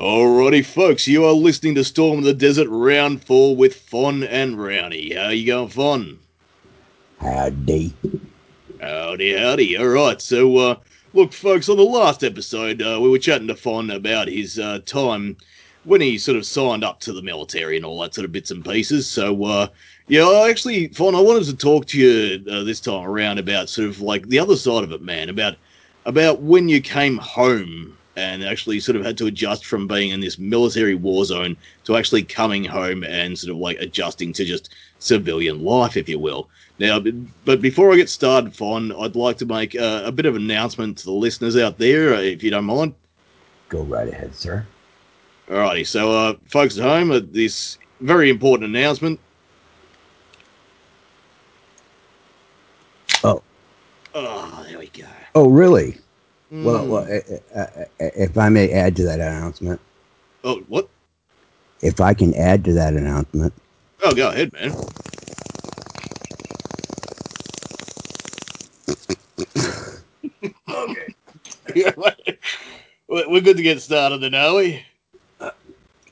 Alrighty, folks, you are listening to Storm of the Desert Round 4 with Fon and Rowney. How you going, Fon? Howdy. Howdy, howdy. Alright, so, uh, look, folks, on the last episode, uh, we were chatting to Fon about his uh, time when he sort of signed up to the military and all that sort of bits and pieces. So, uh, yeah, I actually, Fon, I wanted to talk to you uh, this time around about sort of like the other side of it, man, about about when you came home and actually sort of had to adjust from being in this military war zone to actually coming home and sort of like adjusting to just civilian life, if you will. Now, but before I get started, Fon, I'd like to make uh, a bit of an announcement to the listeners out there, uh, if you don't mind. Go right ahead, sir. Alrighty, so uh, folks at home, uh, this very important announcement. Oh. Oh, there we go. Oh, really? Well, Mm. well uh, uh, uh, if I may add to that announcement, Oh, what? if I can add to that announcement, Oh, go ahead, man. okay. We're we're good to get started then, are we?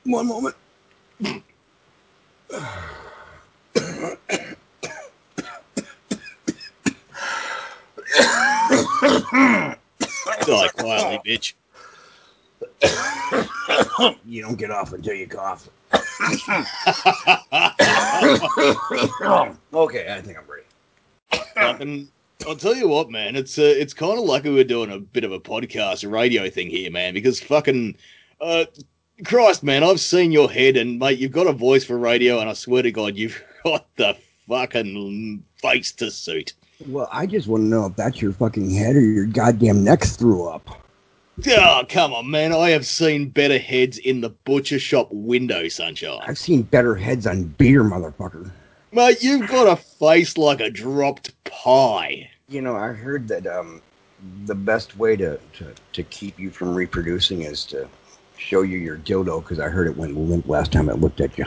one moment. Die quietly, bitch. You don't get off until you cough. okay, I think I'm ready. Fucking, I'll tell you what, man. It's uh, it's kind of like we were doing a bit of a podcast, a radio thing here, man. Because fucking, uh, Christ, man, I've seen your head, and mate, you've got a voice for radio, and I swear to God, you've got the fucking face to suit. Well, I just want to know if that's your fucking head or your goddamn neck threw up. Oh, come on, man. I have seen better heads in the butcher shop window, sunshine. I've seen better heads on beer, motherfucker. Mate, you've got a face like a dropped pie. You know, I heard that um, the best way to, to, to keep you from reproducing is to show you your dildo because I heard it went limp last time I looked at you.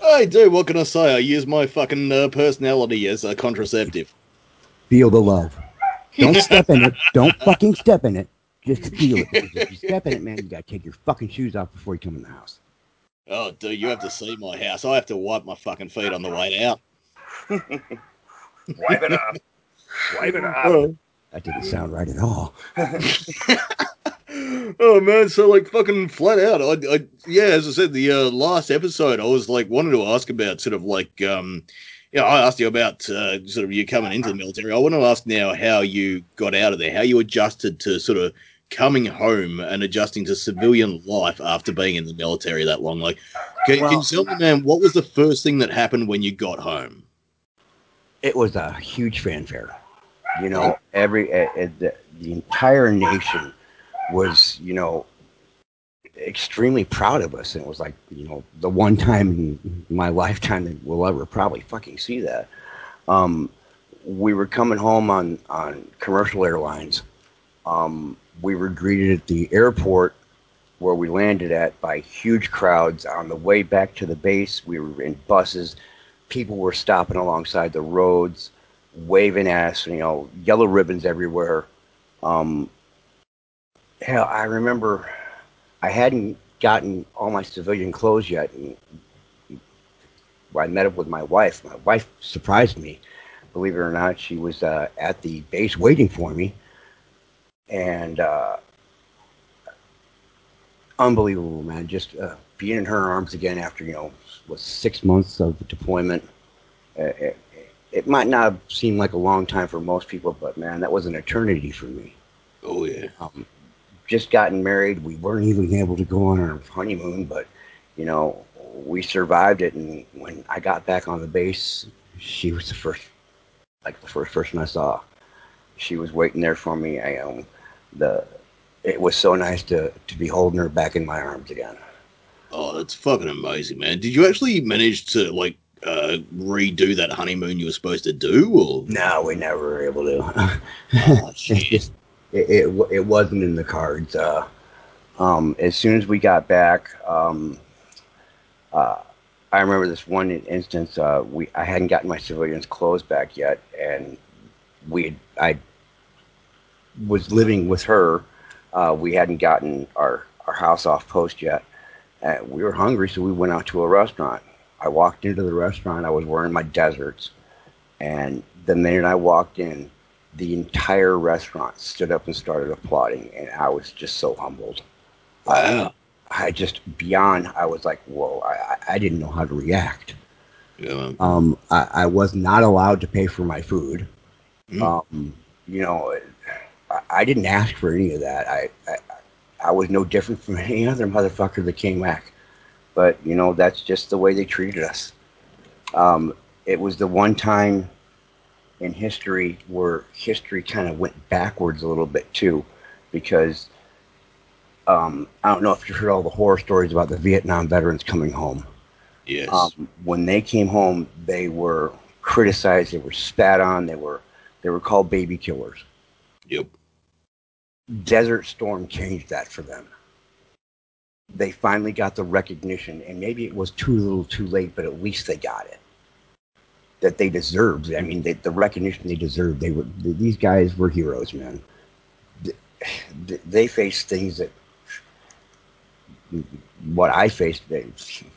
Hey, dude, what can I say? I use my fucking uh, personality as a contraceptive. Feel the love. Don't step in it. Don't fucking step in it. Just feel it. If you step in it, man, you gotta take your fucking shoes off before you come in the house. Oh, dude, you have to see my house. I have to wipe my fucking feet on the way out. Wipe it up. Wipe it up. That didn't sound right at all. oh man, so like fucking flat out. I, I yeah, as I said, the uh, last episode, I was like wanted to ask about sort of like um, yeah, I asked you about uh, sort of you coming into the military. I want to ask now how you got out of there, how you adjusted to sort of coming home and adjusting to civilian life after being in the military that long. Like, can, can you tell me, man, what was the first thing that happened when you got home? It was a huge fanfare. You know, every uh, the, the entire nation was, you know, extremely proud of us. And it was like, you know, the one time in my lifetime that we'll ever probably fucking see that. Um, we were coming home on, on commercial airlines. Um, we were greeted at the airport where we landed at by huge crowds. On the way back to the base, we were in buses. People were stopping alongside the roads, waving at us, you know, yellow ribbons everywhere. Um, hell, I remember I hadn't gotten all my civilian clothes yet. And I met up with my wife. My wife surprised me. Believe it or not, she was uh, at the base waiting for me. And uh, unbelievable, man. Just uh, being in her arms again after, you know, was six months of deployment. Uh, it, it might not seem like a long time for most people, but man, that was an eternity for me. Oh yeah. Um, just gotten married. We weren't even able to go on our honeymoon, but you know, we survived it. And when I got back on the base, she was the first, like the first person I saw. She was waiting there for me. I um, the it was so nice to to be holding her back in my arms again. Oh, that's fucking amazing, man. Did you actually manage to like uh, redo that honeymoon you were supposed to do, or No, we never were able to. oh, shit? it, it it wasn't in the cards. Uh, um, as soon as we got back, um, uh, I remember this one instance. Uh, we I hadn't gotten my civilians' clothes back yet, and we had, I was living with her. Uh, we hadn't gotten our our house off post yet. Uh, we were hungry, so we went out to a restaurant. I walked into the restaurant. I was wearing my deserts, and the minute I walked in, the entire restaurant stood up and started applauding, and I was just so humbled. Wow. I just beyond. I was like, whoa! I, I didn't know how to react. Yeah. Um, I, I was not allowed to pay for my food. Mm. Um, you know, I, I didn't ask for any of that. I, I I was no different from any other motherfucker that came back. But you know, that's just the way they treated us. Um, it was the one time in history where history kind of went backwards a little bit too, because um, I don't know if you heard all the horror stories about the Vietnam veterans coming home. Yes. Um, when they came home, they were criticized, they were spat on, they were they were called baby killers. yep. Desert Storm changed that for them. They finally got the recognition, and maybe it was too little, too late, but at least they got it that they deserved. I mean, they, the recognition they deserved. They were these guys were heroes, man. They, they faced things that what I faced, it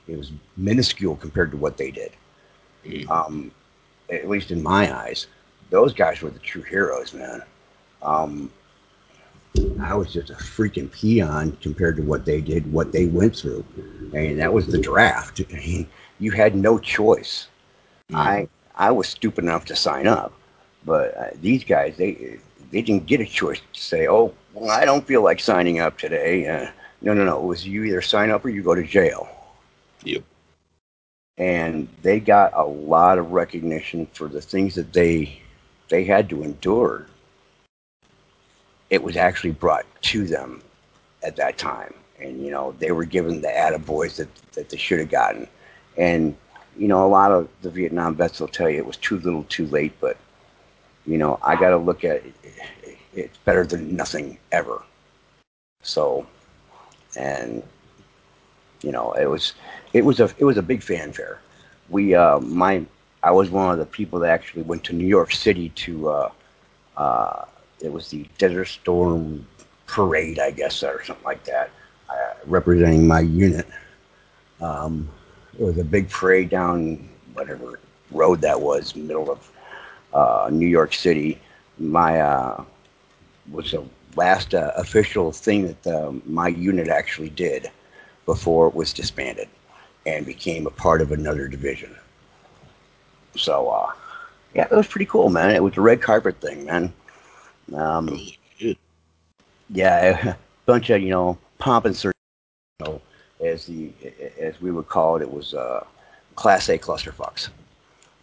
was minuscule compared to what they did. Mm. Um, at least in my eyes, those guys were the true heroes, man. Um, I was just a freaking peon compared to what they did, what they went through. I mean, that was the draft. I mean, you had no choice. Mm. I I was stupid enough to sign up, but uh, these guys they they didn't get a choice to say, oh, well, I don't feel like signing up today. Uh, no, no, no. It was you either sign up or you go to jail. Yep. And they got a lot of recognition for the things that they they had to endure. It was actually brought to them at that time, and you know they were given the attaboys that that they should have gotten. And you know, a lot of the Vietnam vets will tell you it was too little, too late. But you know, I got to look at it. It's better than nothing ever. So and you know it was it was a it was a big fanfare. We uh, my I was one of the people that actually went to New York City to uh, uh, it was the Desert Storm parade, I guess, or something like that, uh, representing my unit. Um, it was a big parade down whatever road that was, middle of uh, New York City. My uh, was the last uh, official thing that um, my unit actually did before it was disbanded and became a part of another division. So, uh, yeah, it was pretty cool, man. It was a red carpet thing, man. Um, yeah, a bunch of you know pomp and circumstance, you know, as the as we would call it. It was uh, class A clusterfucks.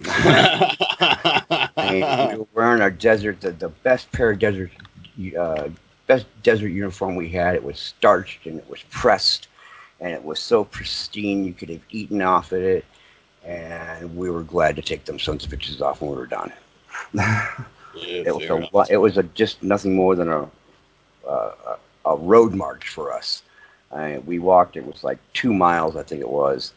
We were wearing our desert, the, the best pair of desert, uh, best desert uniform we had. It was starched and it was pressed, and it was so pristine you could have eaten off of it. And we were glad to take them sons of bitches off when we were done. Yeah, it was a, enough. it was a, just nothing more than a a, a road march for us. I, we walked. It was like two miles, I think it was,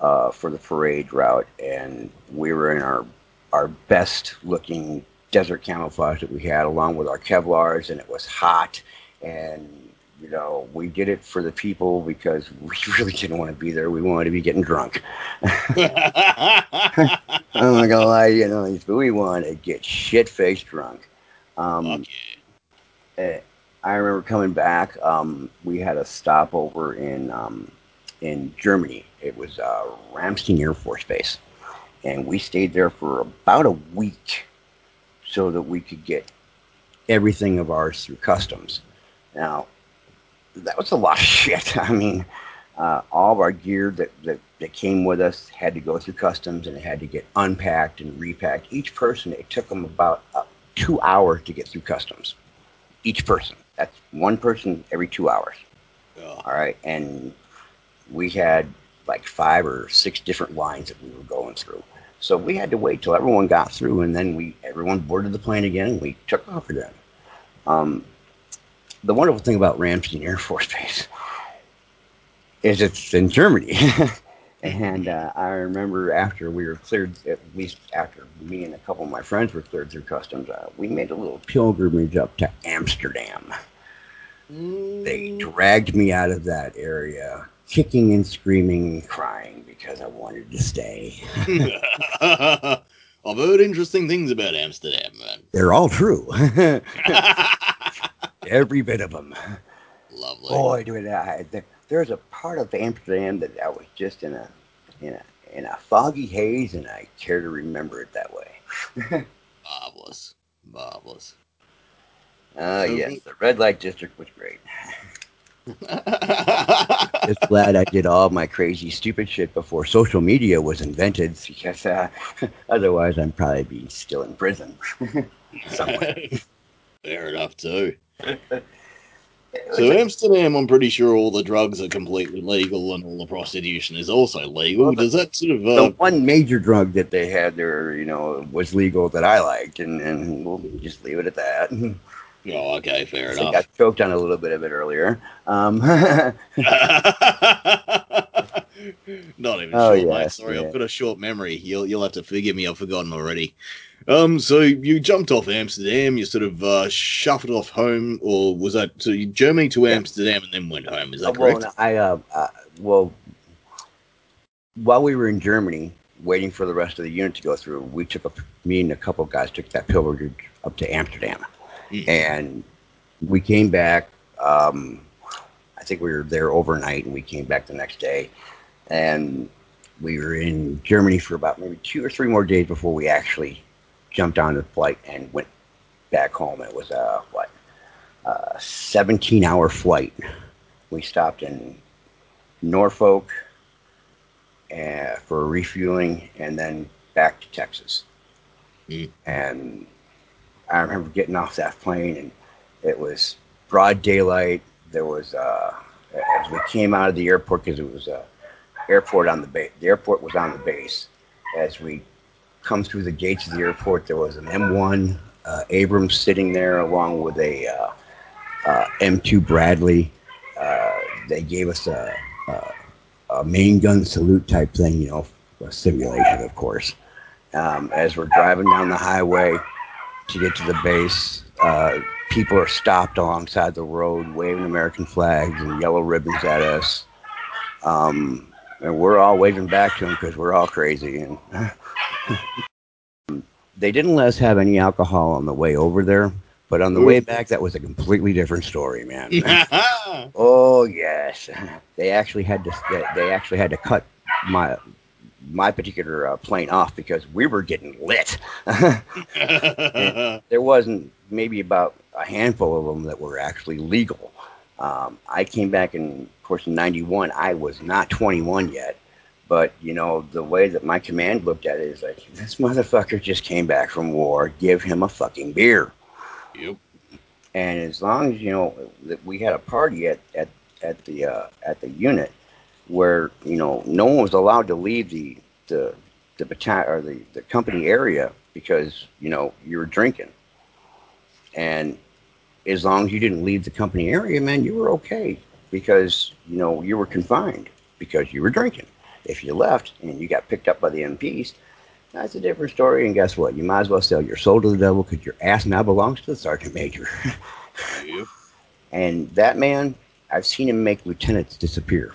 uh, for the parade route, and we were in our our best looking desert camouflage that we had, along with our Kevlars, and it was hot. And you know, we did it for the people because we really didn't want to be there. We wanted to be getting drunk. I'm not gonna lie, you know, we wanted to get shit faced drunk. Um, eh, I remember coming back. Um, we had a stopover in um, in Germany. It was uh, Ramstein Air Force Base, and we stayed there for about a week so that we could get everything of ours through customs. Now, that was a lot of shit. I mean, uh, all of our gear that, that, that came with us had to go through customs and it had to get unpacked and repacked. Each person, it took them about uh, two hours to get through customs. Each person. That's one person every two hours. Oh, All right. And we had like five or six different lines that we were going through. So we had to wait till everyone got through and then we everyone boarded the plane again and we took off again. Um, the wonderful thing about Ramstein Air Force Base is it's in Germany. and uh, I remember after we were cleared, at least after me and a couple of my friends were cleared through customs, uh, we made a little pilgrimage up to Amsterdam. They dragged me out of that area, kicking and screaming and crying because I wanted to stay. I've heard interesting things about Amsterdam, man. They're all true. Every bit of them. Lovely. Boy, do it! I, there's a part of Amsterdam that I was just in a in a in a foggy haze, and I care to remember it that way. Marvelous. Marvelous. Ah, So yes, we- the red light district was great. Just glad I did all my crazy, stupid shit before social media was invented, because uh, otherwise I'd probably be still in prison. Somewhere. Fair enough, too. So Amsterdam, I'm pretty sure all the drugs are completely legal and all the prostitution is also legal. Well, the- Does that sort of the uh, one major drug that they had there, you know, was legal that I liked, and, and we'll just leave it at that. Oh, okay, fair I enough. got choked on a little bit of it earlier. Um, Not even Oh, sure, mate. Sorry, yeah. I've got a short memory. You'll you'll have to forgive me. I've forgotten already. Um, so you jumped off Amsterdam. You sort of uh, shuffled off home, or was that so? You Germany to Amsterdam and then went home. Is that well, correct? I uh, uh, well, while we were in Germany waiting for the rest of the unit to go through, we took a me and a couple of guys took that pilgrimage up to Amsterdam, Mhm. and we came back. Um, I think we were there overnight, and we came back the next day, and we were in Germany for about maybe two or three more days before we actually jumped on the flight and went back home. It was a what, a 17 hour flight. We stopped in Norfolk uh, for refueling, and then back to Texas. Mm. And I remember getting off that plane, and it was broad daylight. There was uh, as we came out of the airport because it was a airport on the base. The airport was on the base. As we come through the gates of the airport, there was an M1 uh, Abrams sitting there along with a uh, uh, M2 Bradley. Uh, they gave us a, a, a main gun salute type thing, you know, a simulation, of course. Um, as we're driving down the highway to get to the base, uh, people are stopped alongside the road, waving American flags and yellow ribbons at us. Um, and we're all waving back to them because we're all crazy. And they didn't let us have any alcohol on the way over there, but on the way back, that was a completely different story, man. Oh yes, they actually had to. they- actually had to cut my my particular uh, plane off because we were getting lit. there wasn't maybe about a handful of them that were actually legal. Um, I came back in, of course, in '91. I was not 21 yet, but you know the way that my command looked at it is like this motherfucker just came back from war. Give him a fucking beer. yep. And as long as you know that we had a party at at at the uh, at the unit where you know no one was allowed to leave the the the battalion or the, the company area because you know you were drinking. And as long as you didn't leave the company area, man, you were okay because you know you were confined because you were drinking. If you left and you got picked up by the MPs, that's a different story. And guess what? You might as well sell your soul to the devil because your ass now belongs to the sergeant major. Yep. and that man, I've seen him make lieutenants disappear.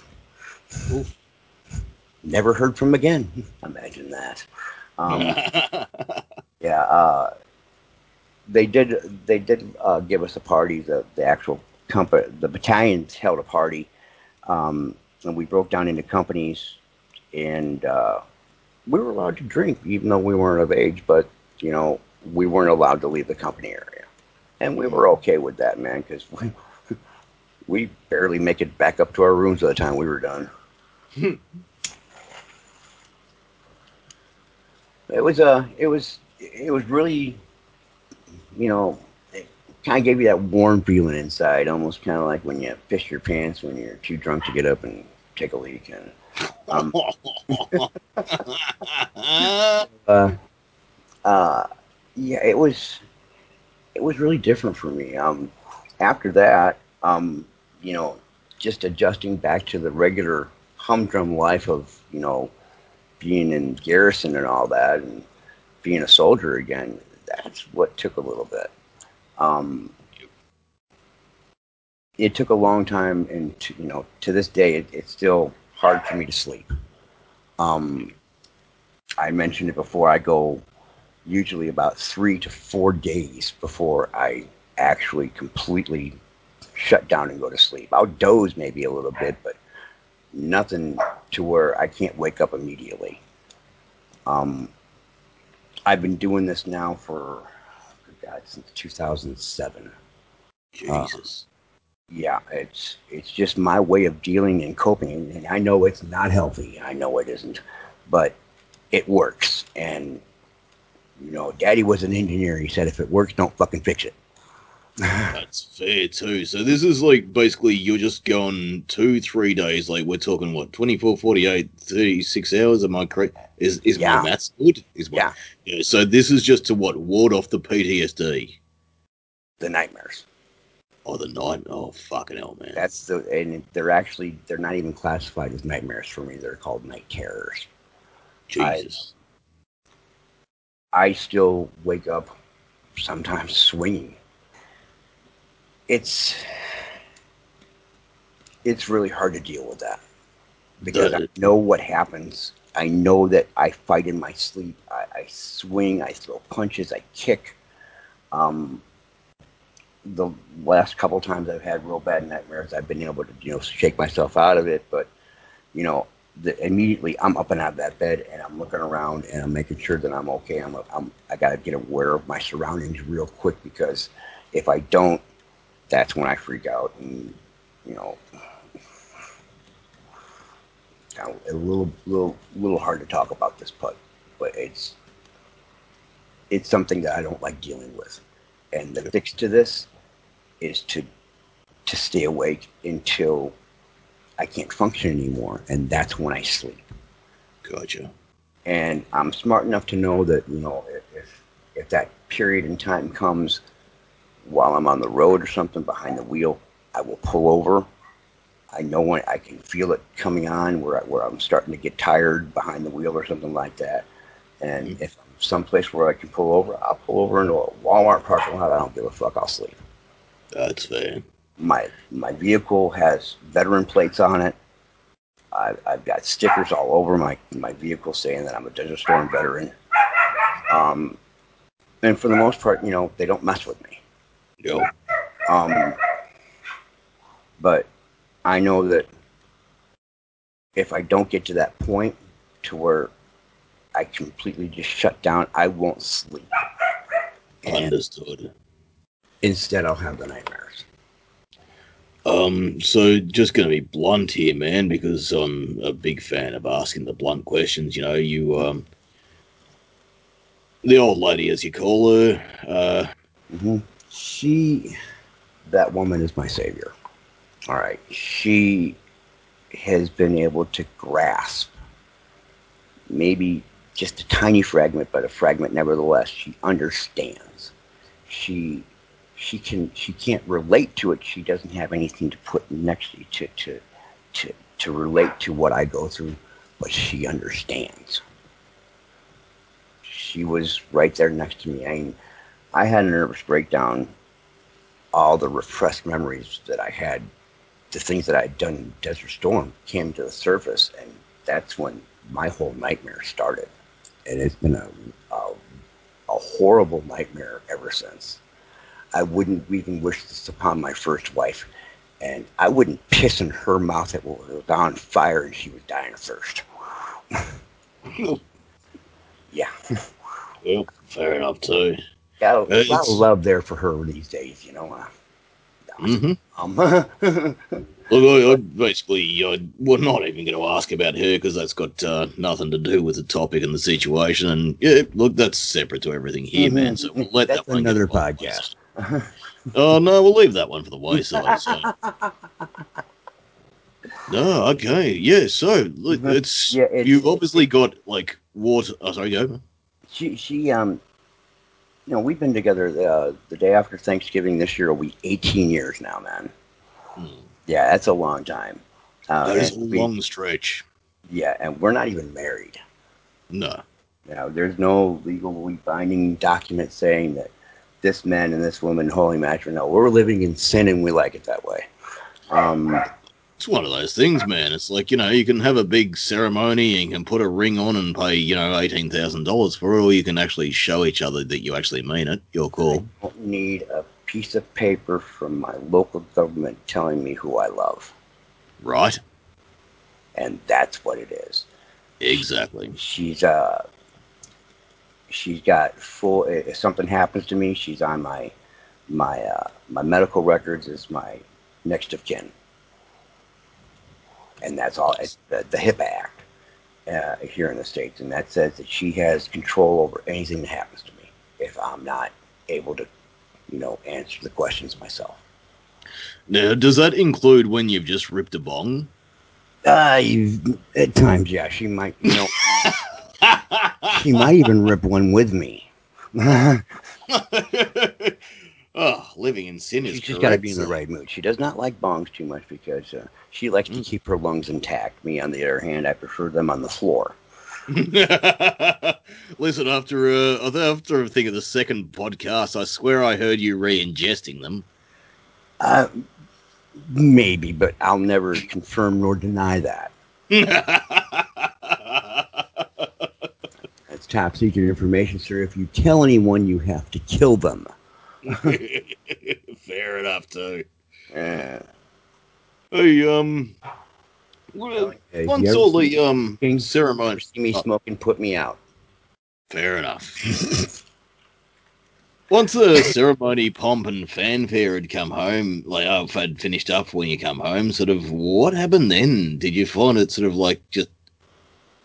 Never heard from again. Imagine that. Um, yeah, uh, they did. They did uh, give us a party. The the actual company, the battalions held a party, um, and we broke down into companies, and uh, we were allowed to drink, even though we weren't of age. But you know, we weren't allowed to leave the company area, and we were okay with that, man, because we we barely make it back up to our rooms by the time we were done. it was uh it was it was really you know it kind of gave you that warm feeling inside almost kind of like when you piss your pants when you're too drunk to get up and take a leak and um, uh, uh, yeah it was it was really different for me. Um after that um you know just adjusting back to the regular humdrum life of you know being in garrison and all that and being a soldier again that's what took a little bit. Um it took a long time, and to, you know, to this day, it, it's still hard for me to sleep. Um, I mentioned it before. I go usually about three to four days before I actually completely shut down and go to sleep. I'll doze maybe a little bit, but nothing to where I can't wake up immediately. Um, I've been doing this now for good God since 2007. Jesus. Yeah, it's it's just my way of dealing and coping, and I know it's not healthy. I know it isn't, but it works. And you know, Daddy was an engineer. He said, if it works, don't fucking fix it. That's fair too. So this is like basically you're just going two, three days. Like we're talking what 24, 48, 36 hours. Am I correct? Is is Yeah. my maths good? Is my, Yeah. yeah. So this is just to what ward off the PTSD. The nightmares. Oh, the night. Oh, fucking hell, man. That's the and they're actually they're not even classified as nightmares for me. They're called night terrors. Jesus. I still wake up sometimes swinging. It's it's really hard to deal with that because I know what happens. I know that I fight in my sleep. I, I swing. I throw punches. I kick. Um, the last couple times I've had real bad nightmares, I've been able to you know shake myself out of it. But you know, the, immediately I'm up and out of that bed and I'm looking around and I'm making sure that I'm okay. I'm, I'm I got to get aware of my surroundings real quick because if I don't, that's when I freak out and you know, a little little little hard to talk about this put, but it's it's something that I don't like dealing with. And the fix to this is to to stay awake until I can't function anymore, and that's when I sleep. Gotcha. And I'm smart enough to know that you know if if, that period in time comes while I'm on the road or something behind the wheel, I will pull over. I know when I can feel it coming on where I, where I'm starting to get tired behind the wheel or something like that. And Mhm. if I'm someplace where I can pull over, I'll pull over into a Walmart parking lot. I don't give a fuck. I'll sleep. That's fair. my my vehicle has veteran plates on it. I've, I've got stickers all over my, my vehicle saying that I'm a Desert Storm veteran. Um, and for the most part, you know, they don't mess with me. Yo. Um, but I know that if I don't get to that point to where I completely just shut down, I won't sleep. And Understood. Instead, I'll have the nightmares. Um, so just gonna be blunt here, man, because I'm a big fan of asking the blunt questions. You know, you um, the old lady, as you call her, uh, hmm She, that woman is my savior. All right. She has been able to grasp maybe just a tiny fragment, but a fragment nevertheless. She understands. She she can she can't relate to it. She doesn't have anything to put next to to to to, relate to what I go through, but she understands. She was right there next to me. I mean, I had a nervous breakdown. All the repressed memories that I had, the things that I had done in Desert Storm came to the surface, and that's when my whole nightmare started. And it's been a, a, a horrible nightmare ever since. I wouldn't even wish this upon my first wife, and I wouldn't piss in her mouth if it was on fire and she was dying first. Yeah, well, fair enough too. got a lot of love there for her these days, you know. Uh, hmm um, Look, I, I basically, I, we're not even going to ask about her because that's got uh, nothing to do with the topic and the situation. And yeah, look, that's separate to everything here, Mhm. man. So we'll let That's that one another podcast. Oh no, we'll leave that one for the wayside. So. No, okay, yeah. So look, Mhm. it's, Yeah, it's- you've obviously got like water. Oh, sorry, go. she she um you know we've been together uh, the day after thanksgiving this year will be 18 years now man Hmm. yeah that's a long time uh, That is a we- long stretch. yeah and we're not even married No, you know there's no legally binding document saying that this man and this woman holy matrimony we're living in sin and we like it that way Um, It's one of those things, man. It's like, you know, you can have a big ceremony and you can put a ring on and pay, you know, $18,000 for it, or you can actually show each other that you actually mean it. You're cool. I don't need a piece of paper from my local government telling me who I love. Right? And that's what it is. Exactly. She's uh she's got full if something happens to me, she's on my my uh my medical records is my next of kin. And that's all it's the, the HIPAA Act uh, here in the States. And that says that she has control over anything that happens to me if I'm not able to, you know, answer the questions myself. Now, does that include when you've just ripped a bong? Uh, at times, yeah, she might, you know, she might even rip one with me. oh, living in sin is She's just got to be in the right mood. She does not like bongs too much because uh, she likes to Mm. keep her lungs intact. Me, on the other hand, I prefer them on the floor. Listen, after uh, after I think of the second podcast, I swear I heard you re-ingesting them. Uh, maybe, but I'll never confirm nor deny that. Top secret information, sir. If you tell anyone, you have to kill them. Fair enough, too. Uh, Hey, um, well, once all the um ceremony. see me Oh. smoking, put me out. Fair enough. Once the ceremony, pomp, and fanfare had come home, like uh, had finished up when you come home, sort of what happened then? Did you find it sort of like just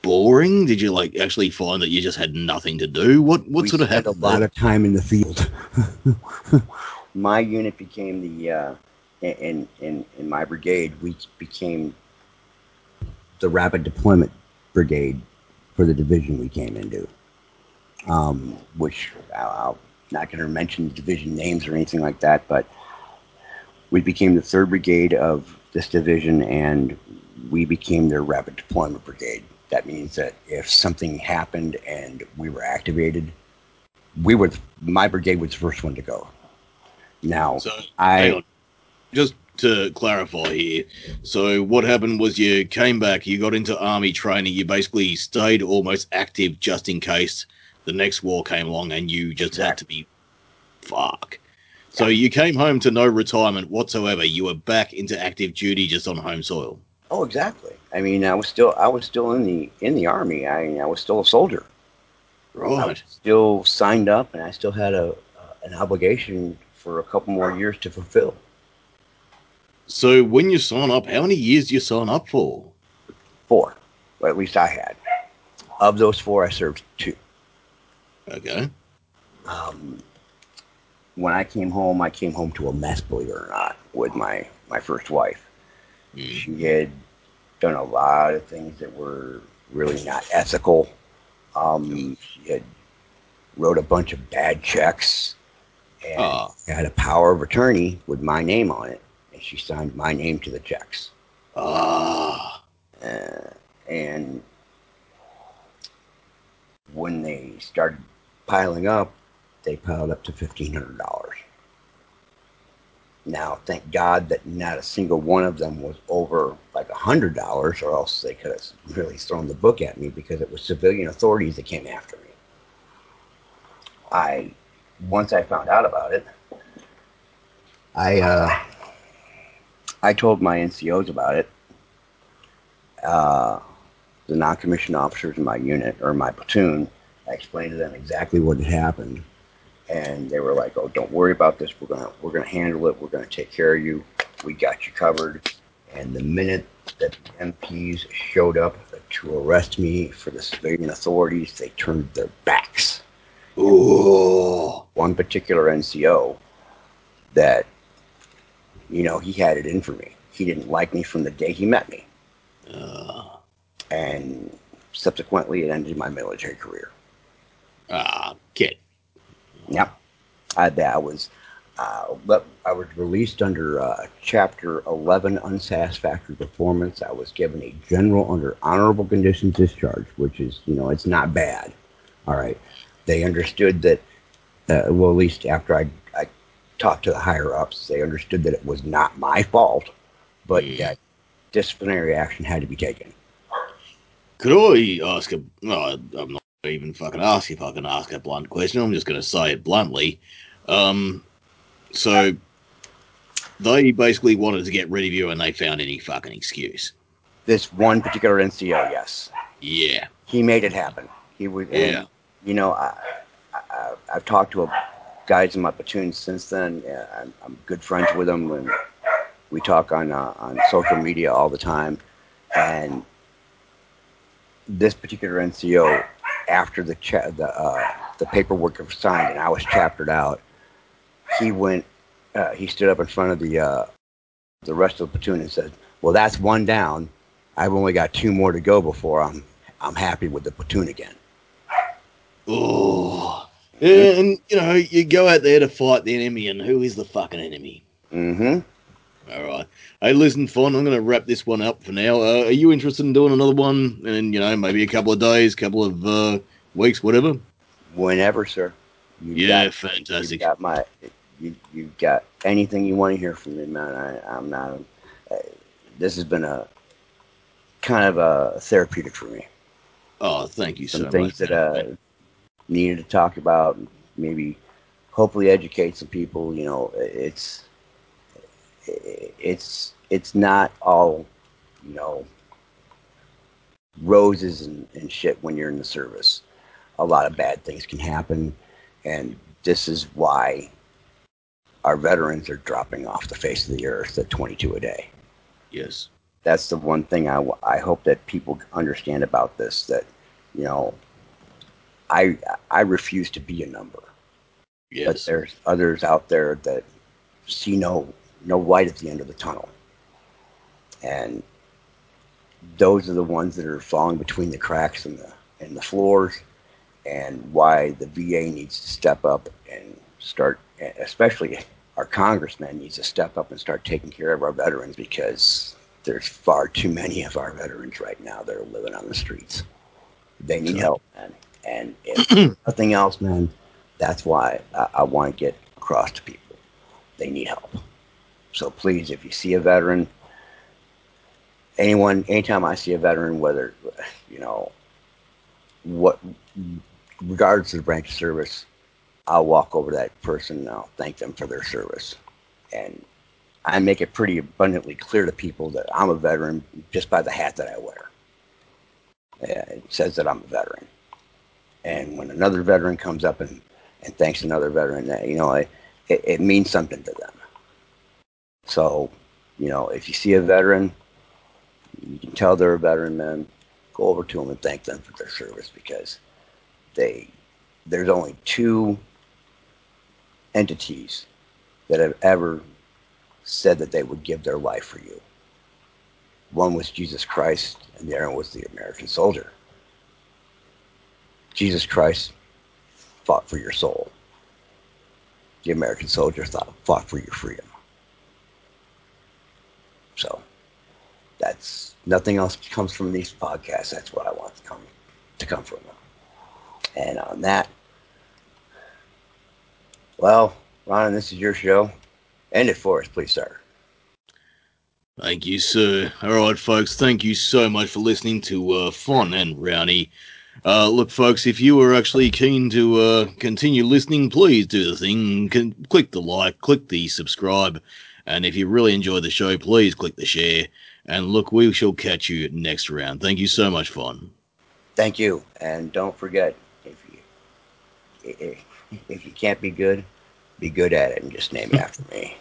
boring? Did you like actually find that you just had nothing to do? What what we sort of spent happened? a lot of time in the field. my unit became the uh, in in in my brigade. We became the rapid deployment brigade for the division we came into. Um, which I'll, I'll not going to mention division names or anything like that, but we became the third brigade of this division, and we became their rapid deployment brigade. That means that if something happened and we were activated, we were my brigade was the first one to go. Now So I just to clarify here. So what happened was you came back, you got into army training, you basically stayed almost active just in case the next war came along, and you just had to be fuck. So you came home to no retirement whatsoever. You were back into active duty just on home soil. oh exactly. I mean I was still I was still in the in the army. I I was still a soldier. I was Right. still signed up, and I still had a an obligation for a couple more years to fulfill. So when you sign up, how many years do you sign up for? Four, or at least I had. Of those four, I served two. Okay. um, when I came home, I came home to a mess, believe it or not, with my, my first wife. Mm. She had done a lot of things that were really not ethical. Um, she had wrote a bunch of bad checks and Ah. had a power of attorney with my name on it, and she signed my name to the checks. Ah. Uh, and when they started piling up, they piled up to fifteen hundred dollars. Now, thank God that not a single one of them was over hundred dollars, or else they could have really thrown the book at me because it was civilian authorities that came after me. I, once I found out about it, I uh, I told my NCOs about it. Uh, the non-commissioned officers in my unit or my platoon, I explained to them exactly what had happened, and they were like, "Oh, don't worry about this. We're gonna we're gonna handle it. We're gonna take care of you. We got you covered." And the minute that the MPs showed up to arrest me for the civilian authorities, they turned their backs. Ooh. One particular NCO that, you know, he had it in for me. He didn't like me from the day he met me, Ah. and subsequently, it ended my military career. Ah. Kid. Yep. I, that was, uh, but I was released under uh, Chapter 11 unsatisfactory performance. I was given a general under honorable conditions discharge, which is, you know, it's not bad. All right. They understood that, uh, well, at least after I, I talked to the higher ups, they understood that it was not my fault, but Mm. yeah, disciplinary action had to be taken. Could I ask a? No, I'm not even fucking ask if I can ask a blunt question. I'm just going to say it bluntly. Um, so they basically wanted to get rid of you, and they found any fucking excuse. This one particular NCO, yes, Yeah, he made it happen. He was, and, Yeah. you know, I, I, I've talked to guys in my platoon since then. I'm, I'm good friends with them, and we talk on uh, on social media all the time. And this particular NCO, after the cha- the uh, the paperwork was signed and I was chaptered out, he went. Uh, he stood up in front of the uh, the rest of the platoon and said, "Well, that's one down. I've only got two more to go before I'm I'm happy with the platoon again." Oh, yeah, and you know, you go out there to fight the enemy, and who is the fucking enemy? Mm-hmm. All right. Hey, listen, Fon, I'm going to wrap this one up for now. Uh, are you interested in doing another one? And you know, maybe a couple of days, couple of uh, weeks, whatever. Whenever, sir. You Yeah, got, fantastic. Got my. You you got anything you want to hear from me, man? I, I'm not. Uh, this has been a kind of a therapeutic for me. Oh, thank you so much. Some so things much. that uh needed to talk about, maybe hopefully educate some people. You know, it's it's it's not all you know roses and, and shit when you're in the service. A lot of bad things can happen, and this is why our veterans are dropping off the face of the earth at 22 a day. yes. That's the one thing I, I hope that people understand about this. That you know, I I refuse to be a number, but Yes. there's others out there that see no no light at the end of the tunnel, and those are the ones that are falling between the cracks in the in the floors, and why the VA needs to step up and start, especially our congressman needs to step up and start taking care of our veterans because there's far too many of our veterans right now that are living on the streets. They need help, man. And if nothing else, man, that's why I, I want to get across to people. They need help. So please, if you see a veteran, anyone, anytime I see a veteran, whether, you know, what, regardless of the branch of service, I'll walk over to that person and I'll thank them for their service. And I make it pretty abundantly clear to people that I'm a veteran just by the hat that I wear. It says that I'm a veteran. And when another veteran comes up and, and thanks another veteran, that you know, it, it, it means something to them. So, you know, if you see a veteran, you can tell they're a veteran, man. Go over to them and thank them for their service because they there's only two entities that have ever said that they would give their life for you. One was Jesus Christ, and the other was the American soldier. Jesus Christ fought for your soul. The American soldier thought, fought for your freedom. So that's nothing else comes from these podcasts. That's what I want to come to come from. And on that, well, Ron, this is your show. End it for us, please, sir. Thank you, sir. All right, folks. Thank you so much for listening to uh, Fon and Rowney. Uh, look, folks, if you are actually keen to uh, continue listening, please do the thing. Can, click the like, click the subscribe, and if you really enjoy the show, please click the share. And look, we shall catch you next round. Thank you so much, Fon. Thank you, and don't forget if you if, if you can't be good, be good at it, and just name it after me.